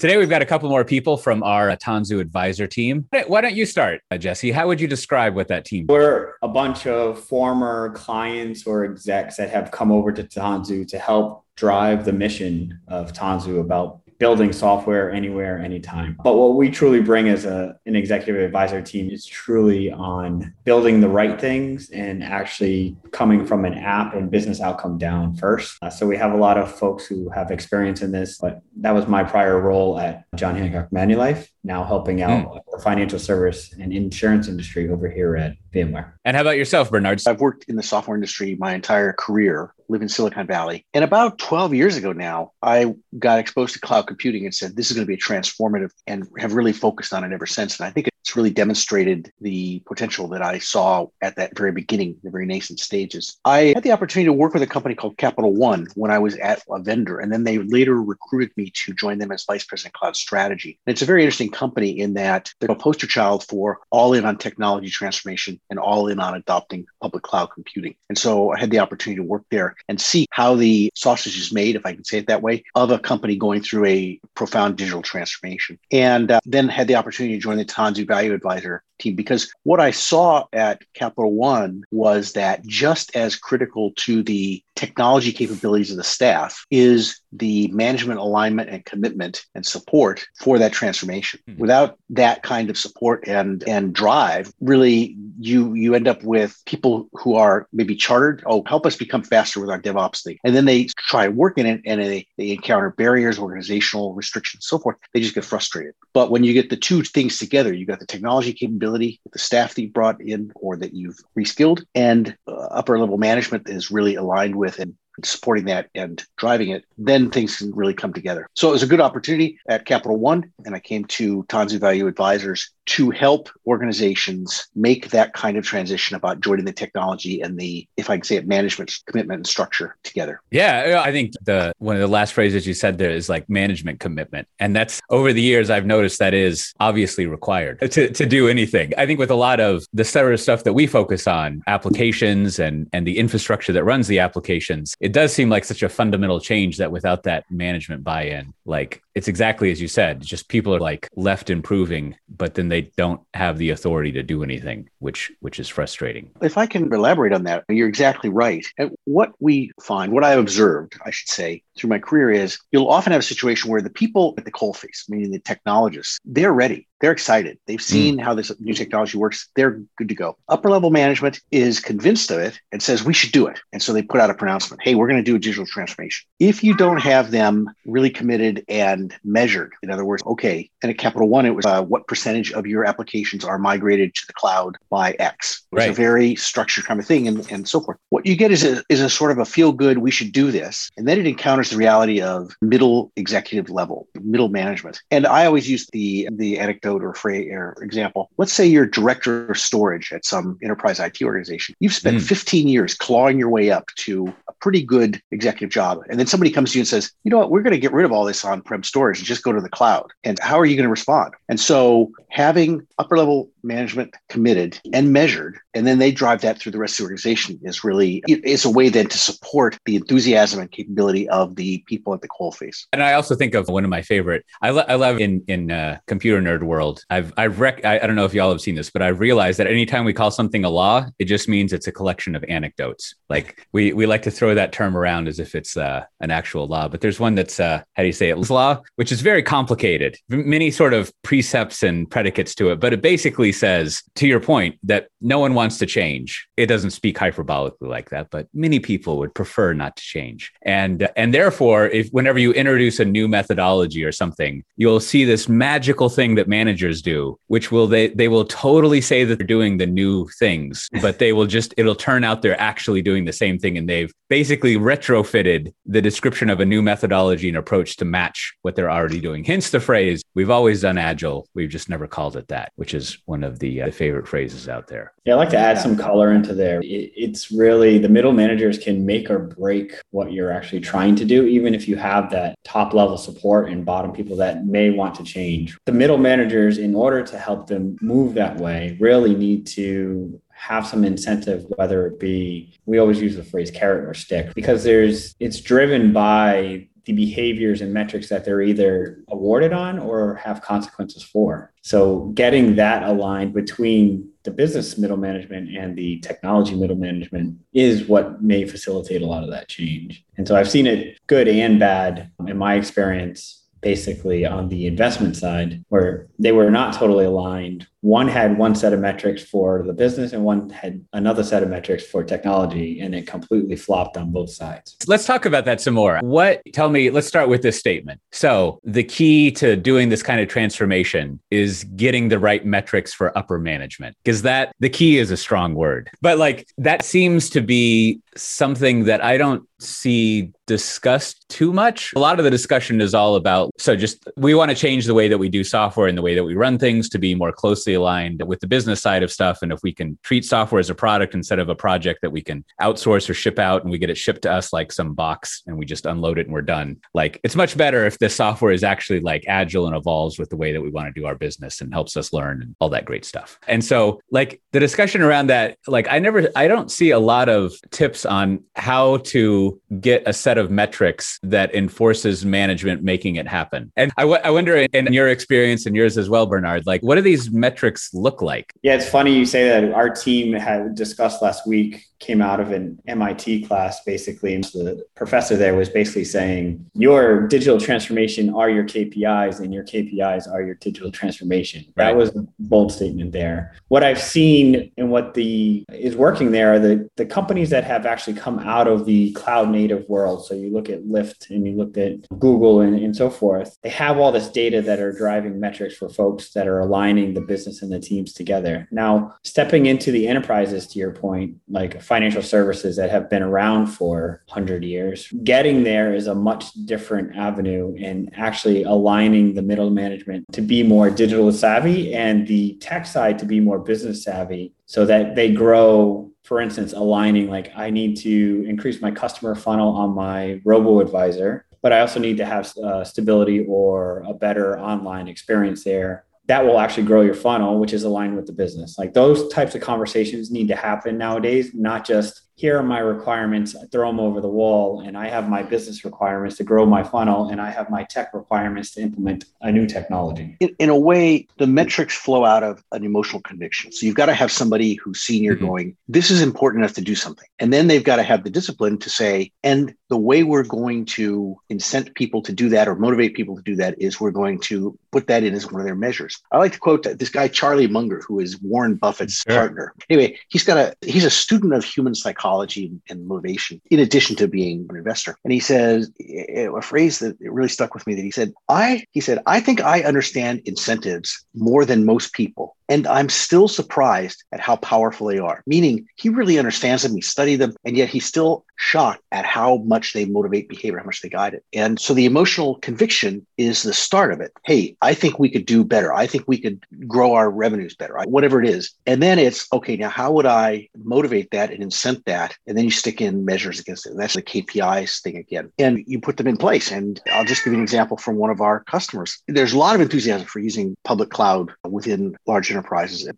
Today, we've got a couple more people from our Tanzu advisor team. Why don't you start, uh, Jesse? How would you describe what that team? We're a bunch of former clients or execs that have come over to Tanzu to help drive the mission of Tanzu about building software anywhere, anytime. But what we truly bring as a, an executive advisor team is truly on building the right things and actually coming from an app and business outcome down first. Uh, so we have a lot of folks who have experience in this, but that was my prior role at John Hancock Manulife, now helping out mm. the financial service and insurance industry over here at VMware. And how about yourself, Bernard? I've worked in the software industry my entire career, live in Silicon Valley. And about 12 years ago now, I got exposed to cloud computing and said, this is going to be transformative and have really focused on it ever since. And I think it's really demonstrated the potential that I saw at that very beginning, the very nascent stages. I had the opportunity to work with a company called Capital One when I was at a vendor, and then they later recruited me to join them as vice president cloud strategy. And it's a very interesting company in that they're a poster child for all in on technology transformation and all in on adopting public cloud computing. And so I had the opportunity to work there and see how the sausage is made, if I can say it that way, of a company going through a profound digital transformation. And uh, then had the opportunity to join the Tanzu Value Advisor team because what I saw at Capital One was that just as critical to the technology capabilities of the staff is the management alignment and commitment and support for that transformation. Mm-hmm. Without that kind of support and and drive, really you you end up with people who are maybe chartered, oh, help us become faster with our DevOps thing. And then they try working it and they, they encounter barriers, organizational restrictions, so forth. They just get frustrated. But when you get the two things together, you got the technology capability, the staff that you brought in or that you've reskilled, and uh, upper level management is really aligned with and supporting that and driving it, then things can really come together. So it was a good opportunity at Capital One, and I came to Tanzu Value Advisors to help organizations make that kind of transition about joining the technology and the, if I can say it, management commitment and structure together. Yeah, I think the one of the last phrases you said there is like management commitment, and that's over the years I've noticed that is obviously required to to do anything. I think with a lot of the sort of stuff that we focus on, applications and and the infrastructure that runs the applications, it does seem like such a fundamental change that without that management buy-in, like it's exactly as you said, just people are like left improving, but then they don't have the authority to do anything, which which is frustrating. If I can elaborate on that, you're exactly right. And what we find, what I observed, I should say, through my career is you'll often have a situation where the people at the coalface, meaning the technologists, they're ready. They're excited. They've seen mm. how this new technology works. They're good to go. Upper level management is convinced of it and says, we should do it. And so they put out a pronouncement hey, we're going to do a digital transformation. If you don't have them really committed and measured, in other words, okay, and at Capital One, it was uh, what percentage of your applications are migrated to the cloud by X. It was right. a very structured kind of thing and, and so forth. What you get is a, is a sort of a feel good, we should do this. And then it encounters the reality of middle executive level, middle management. And I always use the, the anecdote or phrase or example. Let's say you're director of storage at some enterprise IT organization. You've spent mm. 15 years clawing your way up to a pretty good executive job. And then somebody comes to you and says, you know what, we're going to get rid of all this on prem storage and just go to the cloud. And how are you going to respond? And so having upper level management committed and measured, and then they drive that through the rest of the organization is really it's a way then to support the enthusiasm and capability of the people at the coal face And I also think of one of my favorite. I, lo- I love in in uh, computer nerd world. I've I've rec- I, I don't know if y'all have seen this, but I've realized that anytime we call something a law, it just means it's a collection of anecdotes. Like we we like to throw that term around as if it's uh, an actual law, but there's one that's uh, how do you say it? Law, which is very complicated, many sort of precepts and predicates to it, but it basically says, to your point, that no one wants to change. It doesn't speak hyperbolically like that, but many people would prefer not to change. And and therefore, if whenever you introduce a new methodology or something, you'll see this magical thing that managers do, which will they they will totally say that they're doing the new things, but they will just it'll turn out they're actually doing the same thing and they've basically retrofitted the description of a new methodology and approach to match what they're already doing. Hence the phrase, we've always done agile, we've just never called it that, which is one of the uh, favorite phrases out there. Yeah, I like to add some color into there. it's really the middle managers can make or break what you're actually trying to do, even if you have that top level support and bottom people that may want to change. The middle managers, in order to help them move that way, really need to have some incentive, whether it be, we always use the phrase carrot or stick, because there's, it's driven by the behaviors and metrics that they're either awarded on or have consequences for. So getting that aligned between the business middle management and the technology middle management is what may facilitate a lot of that change. And so I've seen it good and bad in my experience basically on the investment side where they were not totally aligned. One had one set of metrics for the business and one had another set of metrics for technology, and it completely flopped on both sides. Let's talk about that some more. What, tell me, let's start with this statement. So, the key to doing this kind of transformation is getting the right metrics for upper management, because that the key is a strong word. But like that seems to be something that I don't see discussed too much. A lot of the discussion is all about so just we want to change the way that we do software and the way that we run things to be more closely aligned with the business side of stuff. And if we can treat software as a product instead of a project that we can outsource or ship out and we get it shipped to us like some box and we just unload it and we're done. Like it's much better if the software is actually like agile and evolves with the way that we want to do our business and helps us learn and all that great stuff. And so like the discussion around that, like I never I don't see a lot of tips on how to get a set of metrics that enforces management making it happen. And I, w- I wonder, in your experience and yours as well, Bernard, like what are these metrics look like? Yeah, it's funny you say that. Our team had discussed last week came out of an MIT class basically. And the professor there was basically saying, Your digital transformation are your KPIs, and your KPIs are your digital transformation. Right. That was a bold statement there. What I've seen and what the is working there are the, the companies that have actually come out of the cloud native world. So you look at Lyft and you look at Google and, and so forth, they have all this data that are driving metrics for folks that are aligning the business and the teams together. Now, stepping into the enterprises, to your point, like financial services that have been around for 100 years. Getting there is a much different avenue and actually aligning the middle management to be more digital savvy and the tech side to be more business savvy so that they grow for instance aligning like i need to increase my customer funnel on my robo advisor but i also need to have uh, stability or a better online experience there that will actually grow your funnel, which is aligned with the business. Like those types of conversations need to happen nowadays, not just here are my requirements, I throw them over the wall, and I have my business requirements to grow my funnel, and I have my tech requirements to implement a new technology. In, in a way, the metrics flow out of an emotional conviction. So you've got to have somebody who's senior mm-hmm. going, this is important enough to do something. And then they've got to have the discipline to say, and the way we're going to incent people to do that or motivate people to do that is we're going to put that in as one of their measures. I like to quote this guy, Charlie Munger, who is Warren Buffett's sure. partner. Anyway, he's got a, he's a student of human psychology psychology and motivation, in addition to being an investor. And he says eh, a phrase that really stuck with me that he said, I, he said, I think I understand incentives more than most people. And I'm still surprised at how powerful they are, meaning he really understands them, he studied them, and yet he's still shocked at how much they motivate behavior, how much they guide it. And so the emotional conviction is the start of it. Hey, I think we could do better. I think we could grow our revenues better, whatever it is. And then it's okay, now how would I motivate that and incent that? And then you stick in measures against it. And that's the KPIs thing again. And you put them in place. And I'll just give you an example from one of our customers. There's a lot of enthusiasm for using public cloud within large enterprises,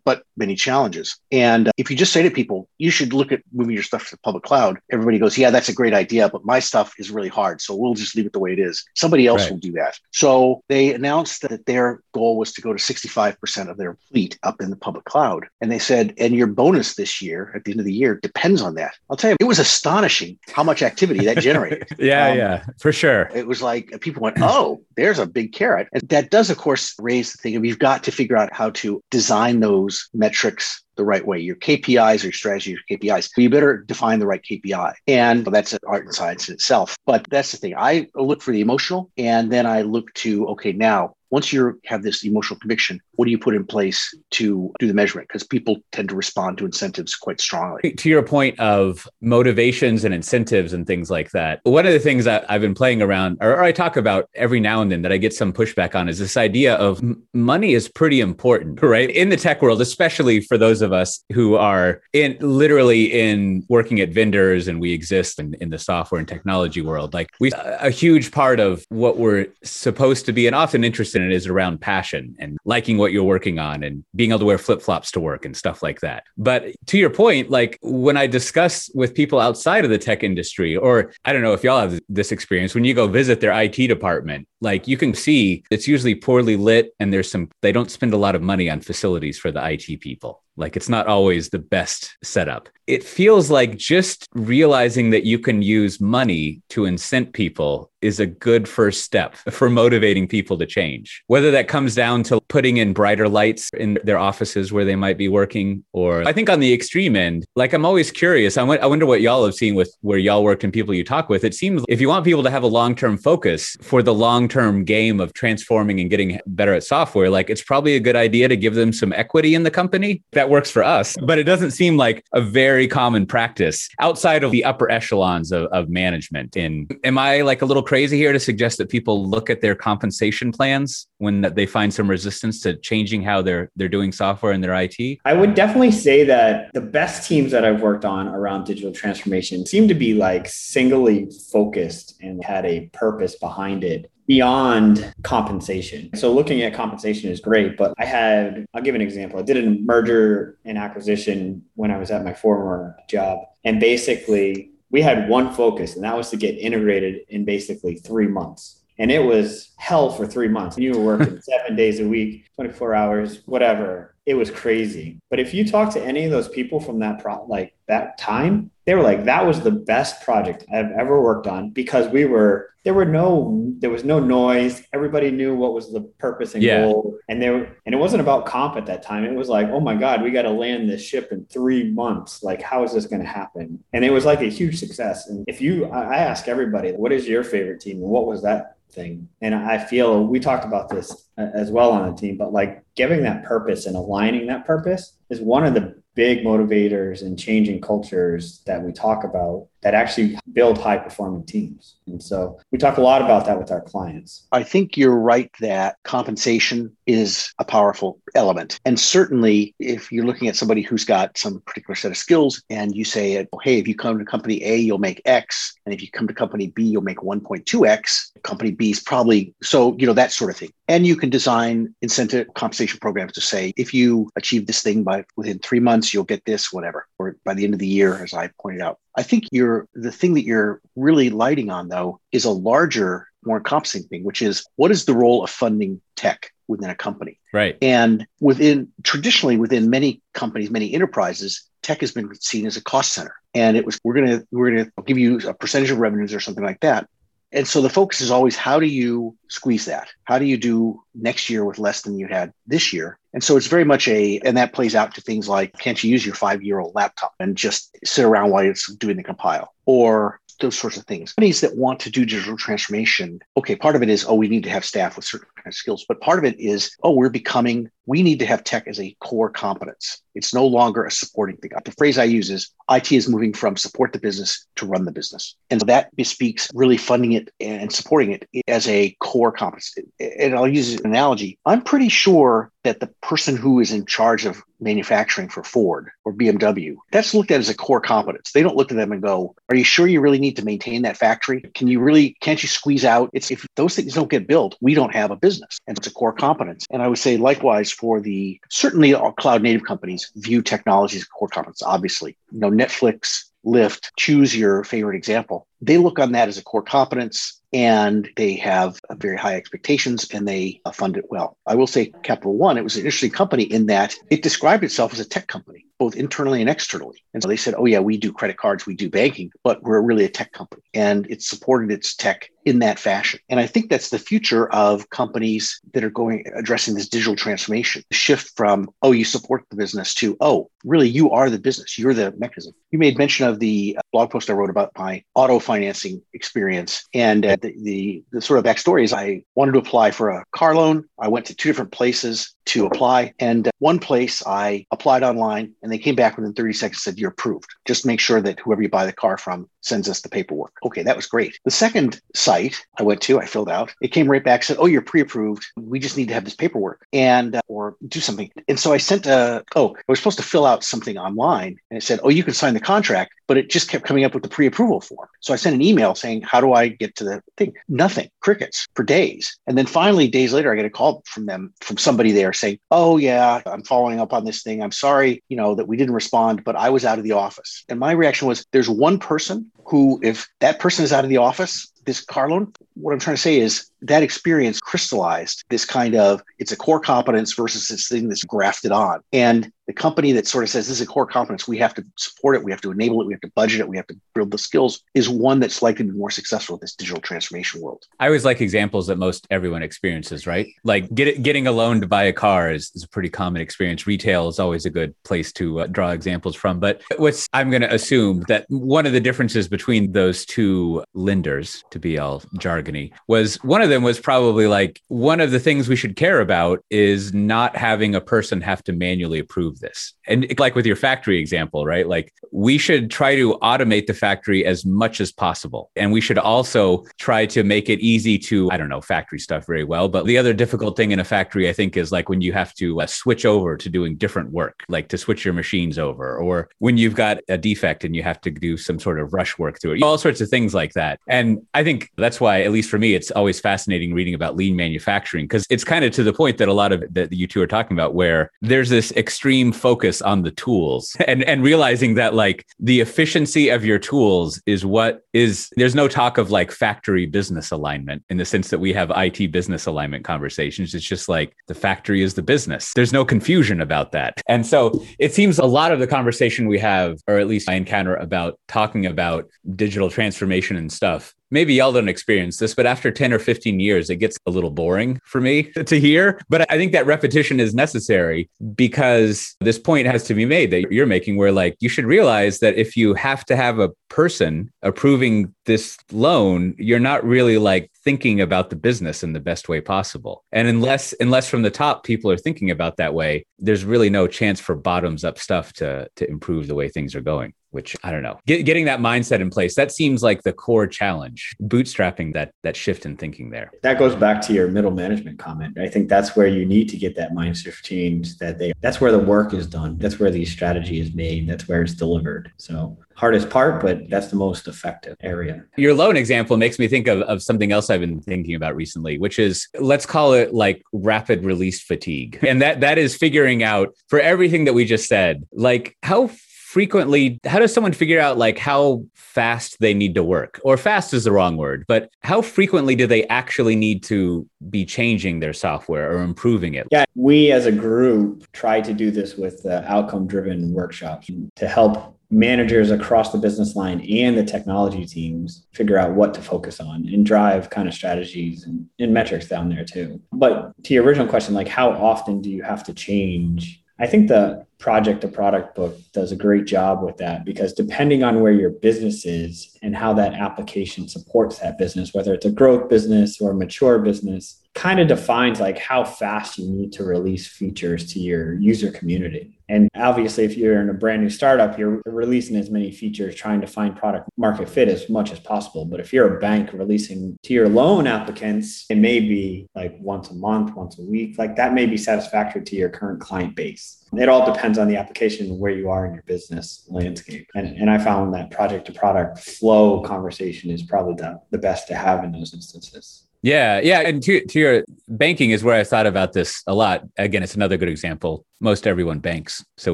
but many challenges. And if you just say to people, you should look at moving your stuff to the public cloud, everybody goes, yeah, that's a great idea, but my stuff is really hard. So we'll just leave it the way it is. Somebody else right. will do that. So they announced that their goal was to go to 65% of their fleet up in the public cloud. And they said, and your bonus this year at the end of the year depends on that. I'll tell you, it was astonishing how much activity that generated. yeah, um, yeah, for sure. It was like people went, oh, there's a big carrot. And that does, of course, raise the thing of you've got to figure out how to design those metrics the right way. Your KPIs or your strategy, your KPIs. you better define the right KPI. And that's an art and science in itself. But that's the thing. I look for the emotional and then I look to, okay, now once you have this emotional conviction, what do you put in place to do the measurement? Because people tend to respond to incentives quite strongly. To your point of motivations and incentives and things like that, one of the things that I've been playing around, or, I talk about every now and then that I get some pushback on, is this idea of money is pretty important, right? In the tech world, especially for those of us who are in literally in working at vendors and we exist in, in the software and technology world. Like we, a huge part of what we're supposed to be and often interested in is around passion and liking what you're working on and being able to wear flip flops to work and stuff like that. But to your point, like when I discuss with people outside of the tech industry, or I don't know if y'all have this experience, when you go visit their IT department, like you can see it's usually poorly lit and there's some, they don't spend a lot of money on facilities for the IT people. Like it's not always the best setup. It feels like just realizing that you can use money to incent people is a good first step for motivating people to change. Whether that comes down to putting in brighter lights in their offices where they might be working, or I think on the extreme end, like I'm always curious. I, wonder what y'all have seen with where y'all worked and people you talk with. It seems if you want people to have a long term focus for the long term game of transforming and getting better at software, like it's probably a good idea to give them some equity in the company. That works for us, but it doesn't seem like a very common practice outside of the upper echelons of, of management. In am I like a little crazy here to suggest that people look at their compensation plans when they find some resistance to changing how they're they're doing software in their IT? I would definitely say that the best teams that I've worked on around digital transformation seem to be like singly focused and had a purpose behind it beyond compensation. So looking at compensation is great, but I had, I'll give an example. I did a merger and acquisition when I was at my former job. And basically, we had one focus, and that was to get integrated in basically three months. And it was hell for three months. You were working seven days a week, 24 hours, whatever. It was crazy. But if you talk to any of those people from that pro- like that time, they were like, that was the best project I've ever worked on because we were there were no there was no noise. Everybody knew what was the purpose and yeah. goal. And there and it wasn't about comp at that time. It was like, oh my God, we got to land this ship in three months. Like, how is this going to happen? And it was like a huge success. And if you I ask everybody, what is your favorite team? And what was that thing. And I feel we talked about this as well on the team, but like giving that purpose and aligning that purpose is one of the big motivators and changing cultures that we talk about that actually build high performing teams. And so we talk a lot about that with our clients. I think you're right that compensation is a powerful element. And certainly, if you're looking at somebody who's got some particular set of skills and you say, hey, if you come to company A, you'll make X. And if you come to company B, you'll make 1.2X. Company B is probably so, you know, that sort of thing. And you can design incentive compensation programs to say, if you achieve this thing by within three months, you'll get this, whatever, or by the end of the year, as I pointed out. I think you're the thing that you're really lighting on though is a larger, more encompassing thing, which is what is the role of funding tech within a company? Right. And within traditionally within many companies, many enterprises, tech has been seen as a cost center. And it was we're gonna we're gonna give you a percentage of revenues or something like that. And so the focus is always how do you squeeze that? How do you do next year with less than you had this year? And so it's very much a, and that plays out to things like can't you use your five year old laptop and just sit around while it's doing the compile? Or those sorts of things. Companies that want to do digital transformation, okay, part of it is, oh, we need to have staff with certain kind of skills, but part of it is, oh, we're becoming, we need to have tech as a core competence. It's no longer a supporting thing. The phrase I use is IT is moving from support the business to run the business. And that bespeaks really funding it and supporting it as a core competence. And I'll use an analogy. I'm pretty sure that the person who is in charge of manufacturing for Ford or BMW, that's looked at as a core competence. They don't look at them and go, Are you sure you really need to maintain that factory? Can you really, can't you squeeze out? It's if those things don't get built, we don't have a business. And it's a core competence. And I would say likewise for the certainly all cloud native companies view technology as core competence, obviously. You know, Netflix, Lyft, choose your favorite example. They look on that as a core competence and they have very high expectations and they uh, fund it well. I will say Capital One, it was an interesting company in that it described itself as a tech company, both internally and externally. And so they said, oh, yeah, we do credit cards, we do banking, but we're really a tech company. And it supported its tech in that fashion. And I think that's the future of companies that are going addressing this digital transformation, the shift from, oh, you support the business to, oh, really, you are the business, you're the mechanism. You made mention of the blog post I wrote about my auto financing experience. And uh, the, the, the sort of backstory is I wanted to apply for a car loan. I went to two different places to apply. And uh, one place I applied online and they came back within 30 seconds said, You're approved. Just make sure that whoever you buy the car from sends us the paperwork. Okay, that was great. The second site I went to, I filled out, it came right back, said, Oh, you're pre approved. We just need to have this paperwork and, uh, or do something. And so I sent a, oh, I was supposed to fill out something online and it said, Oh, you can sign the contract, but it just kept coming up with the pre approval form. So I sent an email saying, How do I get to the thing? Nothing, crickets for days. And then finally, days later, I get a call from them, from somebody there saying, Oh, yeah, I'm following up on this thing. I'm sorry, you know, that we didn't respond, but I was out of the office. And my reaction was, There's one person who, if that person is out of the office, this car loan, what I'm trying to say is that experience crystallized this kind of it's a core competence versus this thing that's grafted on. And the company that sort of says this is a core competence, we have to support it, we have to enable it, we have to budget it, we have to build the skills, is one that's likely to be more successful in this digital transformation world. I always like examples that most everyone experiences, right? Like get, getting a loan to buy a car is, is, a pretty common experience. Retail is always a good place to uh, draw examples from. But what's I'm going to assume that one of the differences between those two lenders, to be all jargony, was one of them was probably like one of the things we should care about is not having a person have to manually approve this. And like with your factory example, right? Like we should try to automate the factory as much as possible. And we should also try to make it easy to, I don't know, factory stuff very well. But the other difficult thing in a factory, I think, is like when you have to uh, switch over to doing different work, like to switch your machines over, or when you've got a defect and you have to do some sort of rush work through it, all sorts of things like that. And I think that's why, at least for me, it's always fascinating reading about lean manufacturing because it's kind of to the point that a lot of that you two are talking about, where there's this extreme extreme focus on the tools and and realizing that like the efficiency of your tools is what is there's no talk of like factory business alignment in the sense that we have IT business alignment conversations. It's just like the factory is the business. There's no confusion about that. And so it seems a lot of the conversation we have or at least I encounter about talking about digital transformation and stuff maybe y'all don't experience this, but after 10 or 15 years, it gets a little boring for me to hear. But I think that repetition is necessary because this point has to be made that you're making where like you should realize that if you have to have a person approving this loan, you're not really like thinking about the business in the best way possible. And unless unless from the top people are thinking about that way, there's really no chance for bottoms up stuff to to improve the way things are going which I don't know. Get, getting that mindset in place that seems like the core challenge. Bootstrapping that that shift in thinking there. That goes back to your middle management comment. I think that's where you need to get that mindset change. That they that's where the work is done. That's where the strategy is made. That's where it's delivered. So hardest part, but that's the most effective area. Your loan example makes me think of, of something else I've been thinking about recently, which is let's call it like rapid release fatigue. And that that is figuring out for everything that we just said, like how frequently how does someone figure out like how fast they need to work? Or fast is the wrong word but how frequently do they actually need to be changing their software or improving it? Yeah we as a group try to do this with uh, outcome driven workshops to help managers across the business line and the technology teams figure out what to focus on and drive kind of strategies and, and metrics down there too. But to your original question like how often do you have to change I think the project to product book does a great job with that because depending on where your business is and how that application supports that business, whether it's a growth business or a mature business, kind of defines like how fast you need to release features to your user community. And obviously, if you're in a brand new startup, you're releasing as many features, trying to find product market fit as much as possible. But if you're a bank releasing to your loan applicants, it may be like once a month, once a week. Like that may be satisfactory to your current client base. It all depends on the application where you are in your business landscape. And, and I found that project to product flow conversation is probably the, the best to have in those instances. Yeah, yeah, and to, to your banking is where I thought about this a lot. Again, it's another good example most everyone banks. So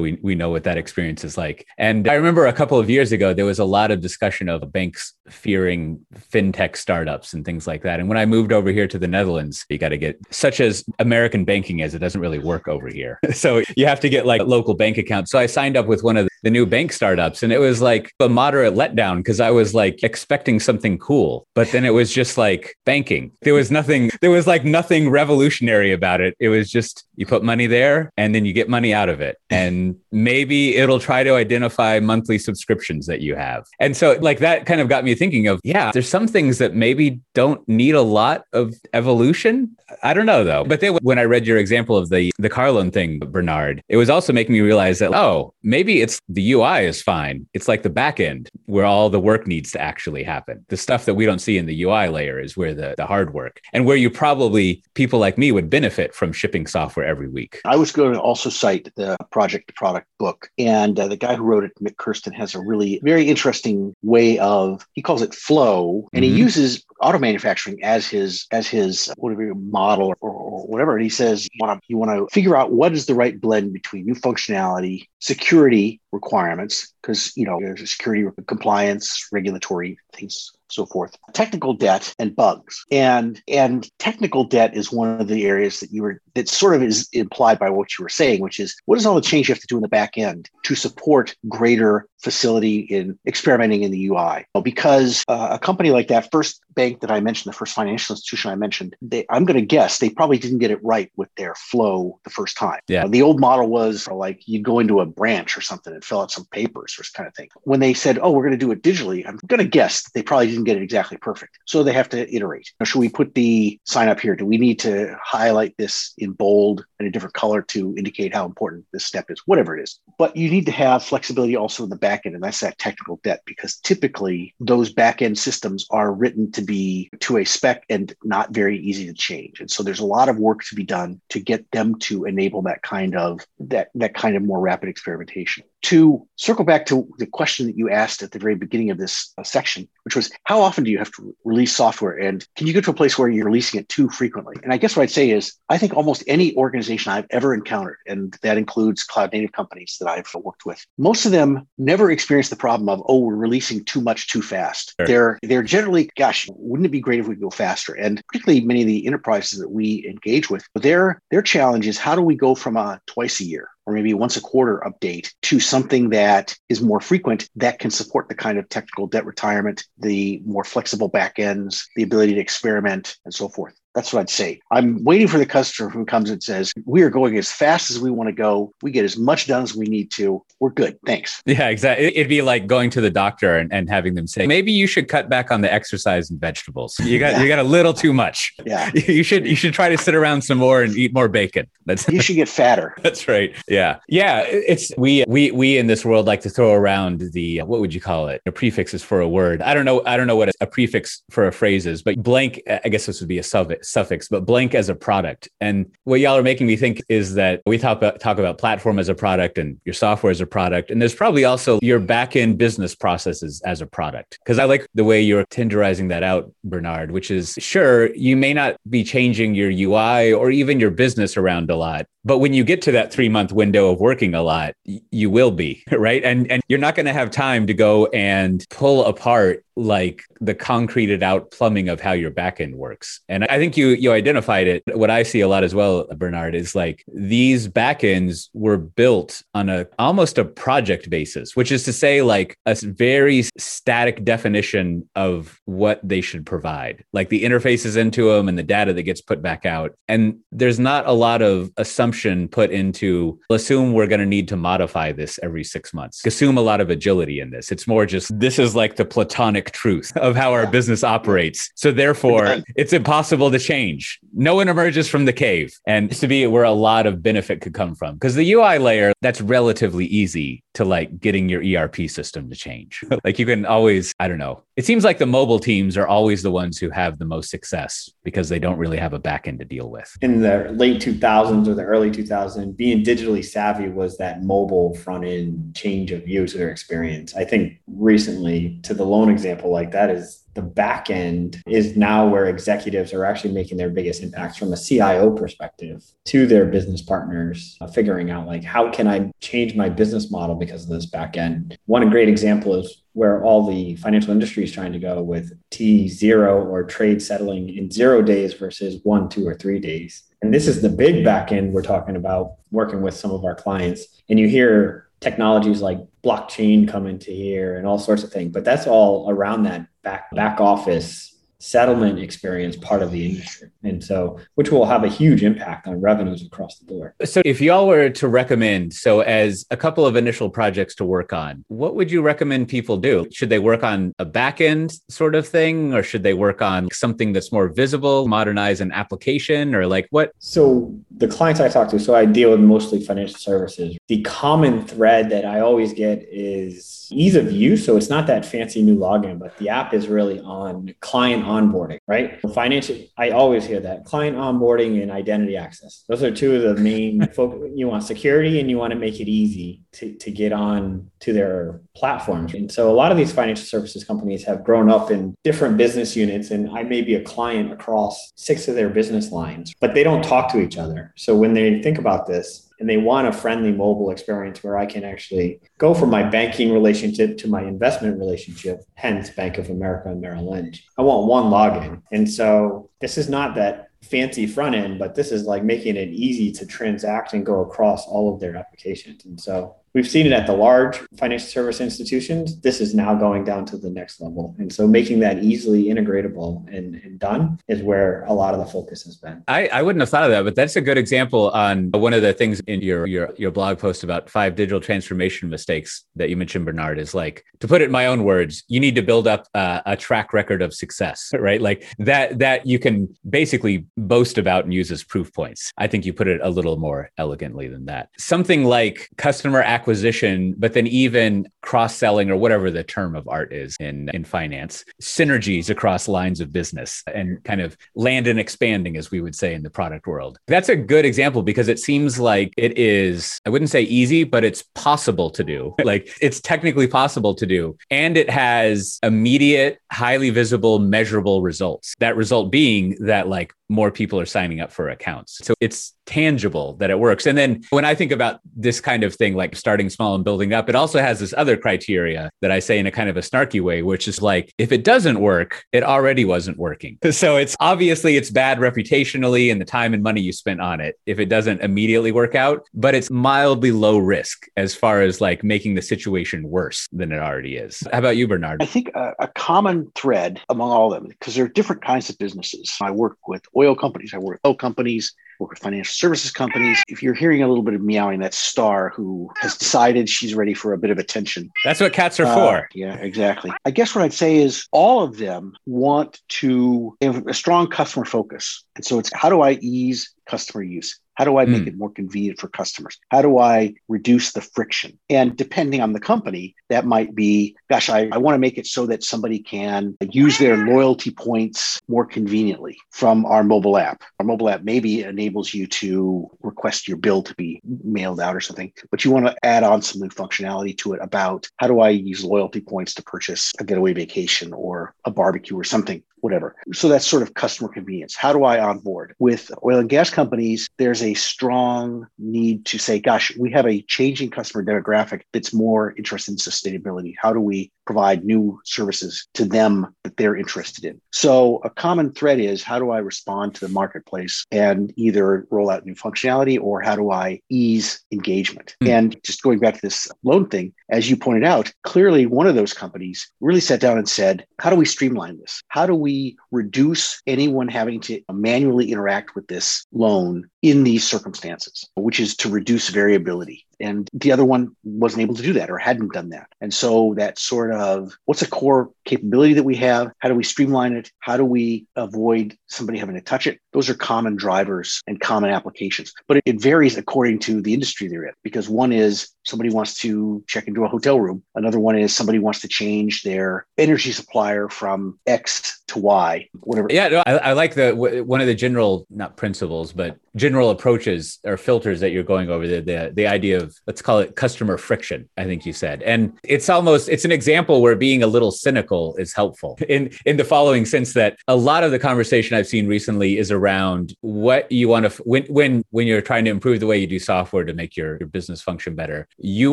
we, we know what that experience is like. And I remember a couple of years ago, there was a lot of discussion of banks fearing fintech startups and things like that. And when I moved over here to the Netherlands, you got to get such as American banking is, it doesn't really work over here. so you have to get like local bank accounts. So I signed up with one of the new bank startups and it was like a moderate letdown because I was like expecting something cool, but then it was just like banking. There was nothing, there was like nothing revolutionary about it. It was just you put money there and then you get get money out of it. And maybe it'll try to identify monthly subscriptions that you have. And so, like, that kind of got me thinking of, yeah, there's some things that maybe don't need a lot of evolution. I don't know though. But then when I read your example of the, the car loan thing, Bernard, it was also making me realize that, oh, maybe it's the UI is fine. It's like the back end where all the work needs to actually happen. The stuff that we don't see in the UI layer is where the, the hard work and where you probably, people like me would benefit from shipping software every week. I was going to also cite the project product book. And uh, the guy who wrote it, Mik Kersten, has a really very interesting way of, he calls it flow. And mm-hmm. he uses auto manufacturing as his, as his, whatever model or, or whatever. And he says, you want to, you want to figure out what is the right blend between new functionality, security requirements, because, you know, there's security compliance, regulatory things so forth. Technical debt and bugs. And and technical debt is one of the areas that you were that sort of is implied by what you were saying, which is what is all the change you have to do in the back end to support greater facility in experimenting in the UI? Because uh, a company like that first bank that I mentioned, the first financial institution I mentioned, they, I'm going to guess they probably didn't get it right with their flow the first time. Yeah. Uh, the old model was like you go into a branch or something and fill out some papers or kind of thing. When they said, "Oh, we're going to do it digitally," I'm going to guess they probably didn't get it exactly perfect. So they have to iterate. Now, should we put the sign up here? Do we need to highlight this in bold and a different color to indicate how important this step is? Whatever it is. But you need to have flexibility also in the back end, and that's that technical debt because typically those back end systems are written to be to a spec and not very easy to change. And so there's a lot of work to be done to get them to enable that kind of that that kind of more rapid experimentation to circle back to the question that you asked at the very beginning of this uh, section, which was how often do you have to release software? And can you get to a place where you're releasing it too frequently? And I guess what I'd say is I think almost any organization I've ever encountered, and that includes cloud native companies that I've worked with, most of them never experience the problem of, oh, we're releasing too much too fast. Sure. They're they're generally, gosh, wouldn't it be great if we could go faster? And particularly many of the enterprises that we engage with, their their challenge is how do we go from a twice a year or maybe once a quarter update to something that is more frequent that can support the kind of technical debt retirement, the more flexible backends, the ability to experiment, and so forth. That's what I'd say. I'm waiting for the customer who comes and says, We are going as fast as we want to go. We get as much done as we need to. We're good. Thanks. Yeah, exactly. It'd be like going to the doctor and, and having them say, maybe you should cut back on the exercise and vegetables. You got yeah. you got a little too much. Yeah. You should you should try to sit around some more and eat more bacon. That's you should get fatter. That's right. Yeah. Yeah. It's we we we in this world like to throw around the what would you call it? The prefixes for a word. I don't know. I don't know what a prefix for a phrase is, but blank, I guess this would be a suffix suffix, but blank as a product. And what y'all are making me think is that we talk about, talk about platform as a product and your software as a product. And there's probably also your backend business processes as a product. Because I like the way you're tenderizing that out, Bernard, which is sure, you may not be changing your UI or even your business around a lot, but when you get to that three month window of working a lot, you will be, right? And, and you're not going to have time to go and pull apart like the concreted out plumbing of how your backend works. And I think you you identified it. What I see a lot as well, Bernard, is like these backends were built on a almost a project basis, which is to say like a very static definition of what they should provide, like the interfaces into them and the data that gets put back out. And there's not a lot of assumption put into assume we're going to need to modify this every 6 months. Assume a lot of agility in this. It's more just this is like the platonic truth of how our business operates. So therefore, it's impossible to change. No one emerges from the cave. And to be where a lot of benefit could come from. Because the UI layer, that's relatively easy to like getting your ERP system to change. like you can always, I don't know. It seems like the mobile teams are always the ones who have the most success because they don't really have a backend to deal with. In the late 2000s or the early 2000s, being digitally savvy was that mobile front end change of user experience. I think recently, to the loan example like that, is the back end is now where executives are actually making their biggest impacts from a CIO perspective to their business partners, uh, figuring out like how can I change my business model because of this back end. One great example is where all the financial industry is trying to go with T zero or trade settling in zero days versus one, two, or three days. And this is the big back end we're talking about working with some of our clients. And you hear technologies like blockchain come into here and all sorts of things, but that's all around that back back office settlement experience part of the industry. And so, which will have a huge impact on revenues across the board. So, if y'all were to recommend, so as a couple of initial projects to work on, what would you recommend people do? Should they work on a back end sort of thing, or should they work on something that's more visible, modernize an application, or like what? So, the clients I talk to, so I deal with mostly financial services. The common thread that I always get is ease of use. So, it's not that fancy new login, but the app is really on client onboarding, right? Financial, I always hear that client onboarding and identity access. Those are two of the main focus. You want security and you want to make it easy to, to get on to their platforms. And so a lot of these financial services companies have grown up in different business units, and I may be a client across six of their business lines, but they don't talk to each other. So when they think about this, and they want a friendly mobile experience where I can actually go from my banking relationship to my investment relationship, hence Bank of America and Merrill Lynch. I want one login. And so this is not that fancy front end, but this is like making it easy to transact and go across all of their applications. And so We've seen it at the large financial service institutions. This is now going down to the next level. And so making that easily integratable and, and done is where a lot of the focus has been. I, I wouldn't have thought of that, but that's a good example on one of the things in your, your, your blog post about five digital transformation mistakes that you mentioned, Bernard, is like, to put it in my own words, you need to build up a, track record of success, right? Like that, that you can basically boast about and use as proof points. I think you put it a little more elegantly than that. Something like customer acquisition acquisition, but then even cross selling or whatever the term of art is in, in finance, synergies across lines of business and kind of land and expanding, as we would say in the product world. That's a good example because it seems like it is, I wouldn't say easy, but it's possible to do. Like it's technically possible to do. And it has immediate, highly visible, measurable results. That result being that like more people are signing up for accounts. So it's tangible that it works. And then when I think about this kind of thing, like starting small and building up, it also has this other criteria that I say in a kind of a snarky way, which is like, if it doesn't work, it already wasn't working. So it's obviously it's bad reputationally and the time and money you spent on it if it doesn't immediately work out, but it's mildly low risk as far as like making the situation worse than it already is. How about you, Bernard? I think a, a common thread among all of them, because there are different kinds of businesses. I work with oil companies. I work with oil companies, work with financial services companies. If you're hearing a little bit of meowing, that's Star who has decided she's ready for a bit of attention. That's what cats are uh, for. Yeah, exactly. I guess what I'd say is all of them want to have a strong customer focus. And so it's how do I ease customer use? How do I make mm. it more convenient for customers? How do I reduce the friction? And depending on the company, that might be, gosh, I, I want to make it so that somebody can use their loyalty points more conveniently from our mobile app. Our mobile app maybe enables you to request your bill to be mailed out or something, but you want to add on some new functionality to it about how do I use loyalty points to purchase a getaway vacation or a barbecue or something whatever. So that's sort of customer convenience. How do I onboard? With oil and gas companies, there's a strong need to say, gosh, we have a changing customer demographic that's more interested in sustainability. How do we provide new services to them that they're interested in? So a common thread is how do I respond to the marketplace and either roll out new functionality or how do I ease engagement? Mm-hmm. And just going back to this loan thing, as you pointed out, clearly one of those companies really sat down and said, how do we streamline this? How do we reduce anyone having to manually interact with this loan in these circumstances, which is to reduce variability. And the other one wasn't able to do that or hadn't done that. And so that sort of what's a core capability that we have? How do we streamline it? How do we avoid somebody having to touch it? Those are common drivers and common applications. But it varies according to the industry they're in, because one is somebody wants to check into a hotel room. Another one is somebody wants to change their energy supplier from X to Y, whatever. Yeah, no, I, I like the one of the general, not principles, but general approaches or filters that you're going over the, the the idea of let's call it customer friction i think you said and it's almost it's an example where being a little cynical is helpful in in the following sense that a lot of the conversation i've seen recently is around what you want to when when when you're trying to improve the way you do software to make your, your business function better you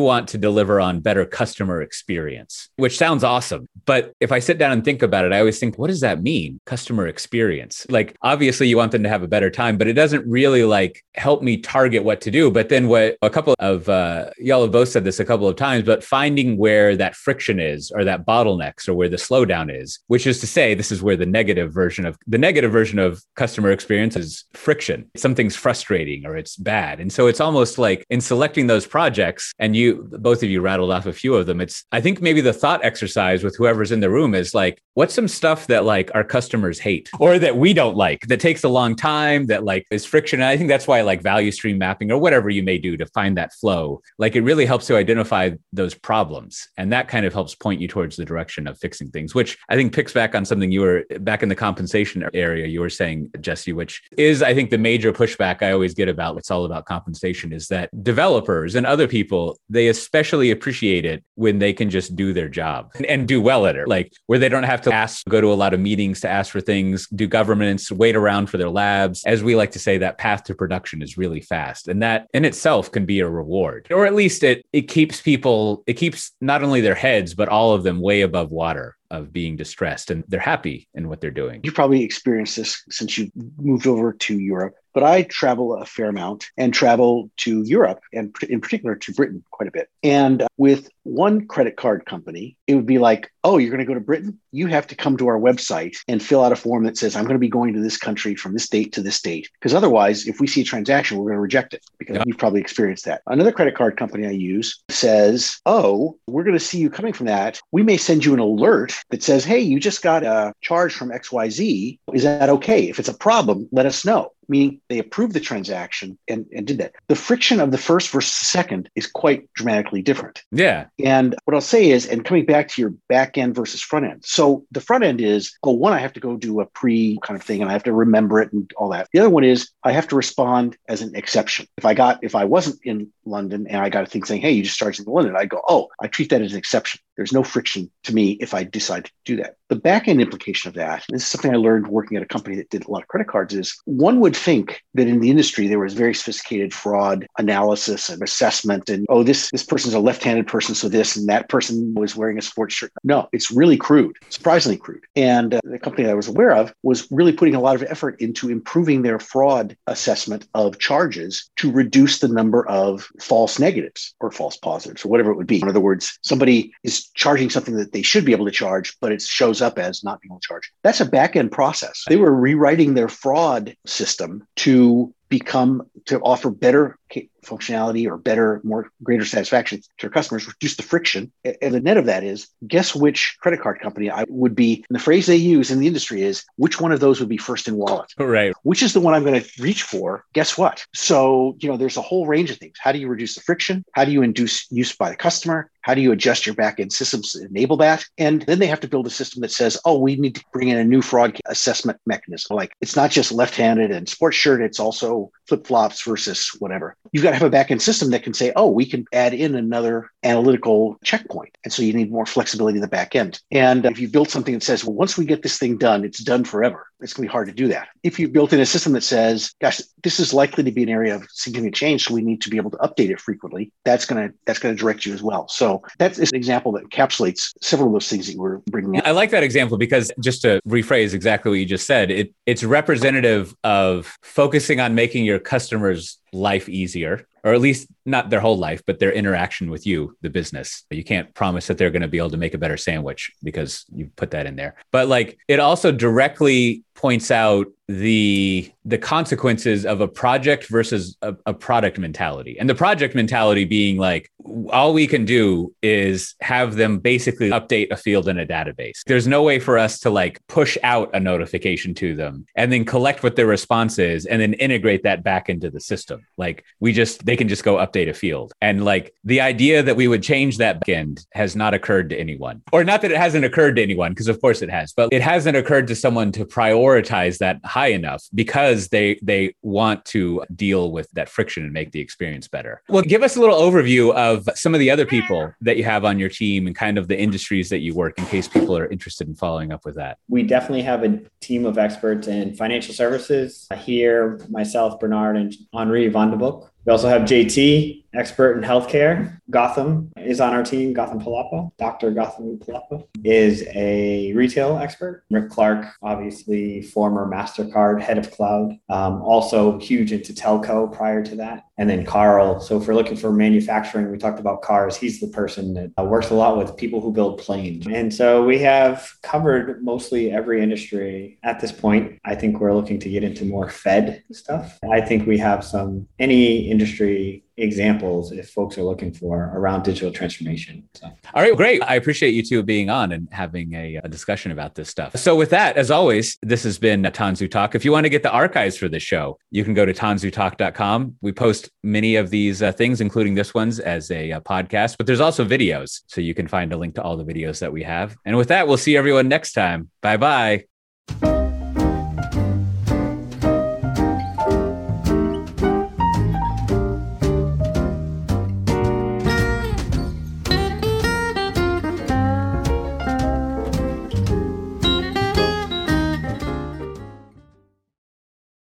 want to deliver on better customer experience, which sounds awesome. But if I sit down and think about it, I always think, what does that mean? Customer experience. Like, obviously, you want them to have a better time, but it doesn't really like help me target what to do. But then, what a couple of uh, y'all have both said this a couple of times, but finding where that friction is or that bottlenecks or where the slowdown is, which is to say, this is where the negative version of the negative version of customer experience is friction. Something's frustrating or it's bad. And so it's almost like in selecting those projects, and you both of you rattled off a few of them, it's I think maybe the thought exercise with whoever's in the room is like, what's some stuff that like our customers hate or that we don't like that takes a long time, that like is friction. And I think that's why like value stream mapping or whatever you may do to find that flow, like it really helps to identify those problems. And that kind of helps point you towards the direction of fixing things, which I think picks back on something you were back in the compensation area you were saying, Jesse, which is I think the major pushback I always get about it's all about compensation is that developers and other people, they especially appreciate it when they can just do their job and, and do well at it. Like where they don't have to ask, go to a lot of meetings to ask for things, do governments, wait around for their labs. As we like to say, that path to production is really fast. And that in itself can be a reward. Or at least it it keeps people, it keeps not only their heads, but all of them way above water of being distressed and they're happy in what they're doing. You've probably experienced this since you moved over to Europe, but I travel a fair amount and travel to Europe and in particular to Britain quite a bit. And uh, with one credit card company, it would be like, oh, you're going to go to Britain? You have to come to our website and fill out a form that says, I'm going to be going to this country from this date to this date. Because otherwise, if we see a transaction, we're going to reject it because yeah. you've probably experienced that. Another credit card company I use says, oh, we're going to see you coming from that. We may send you an alert that says, hey, you just got uh, a charge from XYZ. Is that okay? If it's a problem, let us know meaning they approved the transaction and, and did that. The friction of the first versus the second is quite dramatically different. Yeah. And what I'll say is, and coming back to your back end versus front end. So the front end is, oh, one, I have to go do a pre kind of thing and I have to remember it and all that. The other one is I have to respond as an exception. If I got, if I wasn't in London and I got a thing saying, hey, you just charged in London, I go, oh, I treat that as an exception. There's no friction to me if I decide to do that. The back end implication of that, this is something I learned working at a company that did a lot of credit cards, is one would think that in the industry there was very sophisticated fraud analysis and assessment, and oh, this this person's a left-handed person, so this and that person was wearing a sports shirt. No, it's really crude, surprisingly crude. And uh, the company I was aware of was really putting a lot of effort into improving their fraud assessment of charges to reduce the number of false negatives or false positives or whatever it would be. In other words, somebody is charging something that they should be able to charge, but it shows up as not being able to charge. That's a back end process. They were rewriting their fraud system to become to offer better functionality or better, more greater satisfaction to your customers, reduce the friction. And the net of that is guess which credit card company I would be. And the phrase they use in the industry is which one of those would be first in wallet? Oh, right. Which is the one I'm going to reach for? Guess what? So, you know, there's a whole range of things. How do you reduce the friction? How do you induce use by the customer? How do you adjust your backend systems to enable that? And then they have to build a system that says, oh, we need to bring in a new fraud assessment mechanism. Like it's not just left handed and sports shirt, it's also flip flops versus whatever. You've got to have a backend system that can say, oh, we can add in another analytical checkpoint. And so you need more flexibility in the back end. And if you build something that says, well, once we get this thing done, it's done forever, it's going to be hard to do that. If you've built in a system that says, gosh, this is likely to be an area of significant change, so we need to be able to update it frequently, that's going to that's going to direct you as well. So that's an example that encapsulates several of those things that you were bringing up. I like that example because just to rephrase exactly what you just said, it it's representative of focusing on making your customers life easier or at least not their whole life, but their interaction with you, the business. You can't promise that they're going to be able to make a better sandwich because you put that in there. But like it also directly points out the the consequences of a project versus a, a, product mentality. And the project mentality being like all we can do is have them basically update a field in a database. There's no way for us to like push out a notification to them and then collect what their response is and then integrate that back into the system. Like we just they can just go update a field. And like the idea that we would change that backend has not occurred to anyone. Or not that it hasn't occurred to anyone because of course it has but it hasn't occurred to someone to prioritize that high enough because they they want to deal with that friction and make the experience better. Well, give us a little overview of some of the other people that you have on your team and kind of the industries that you work in case people are interested in following up with that. We definitely have a team of experts in financial services. Here, myself, Bernard, and Henri Van de Boek We also have JT, expert in healthcare. Gautam is on our team. Gautam Pallapa, Dr. Gautam Pallapa is a retail expert. Rick Clark, obviously former MasterCard head of cloud, um, also huge into telco prior to that. And then Carl. So if we're looking for manufacturing, we talked about cars. He's the person that uh, works a lot with people who build planes. And so we have covered mostly every industry at this point. I think we're looking to get into more Fed stuff. I think we have some any industry examples if folks are looking for around digital transformation. So. All right, great. I appreciate you two being on and having a, a, discussion about this stuff. So, with that, as always, this has been Tanzu Talk. If you want to get the archives for this show, you can go to tanzutalk.com. We post many of these uh, things, including this one's, as a, uh, podcast, but there's also videos. So, you can find a link to all the videos that we have. And with that, we'll see everyone next time. Bye bye.